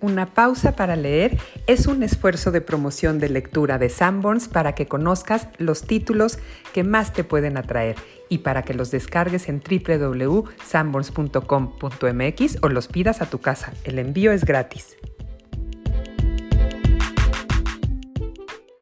Una pausa para leer es un esfuerzo de promoción de lectura de Sanborns para que conozcas los títulos que más te pueden atraer y para que los descargues en www.sanborns.com.mx o los pidas a tu casa. El envío es gratis.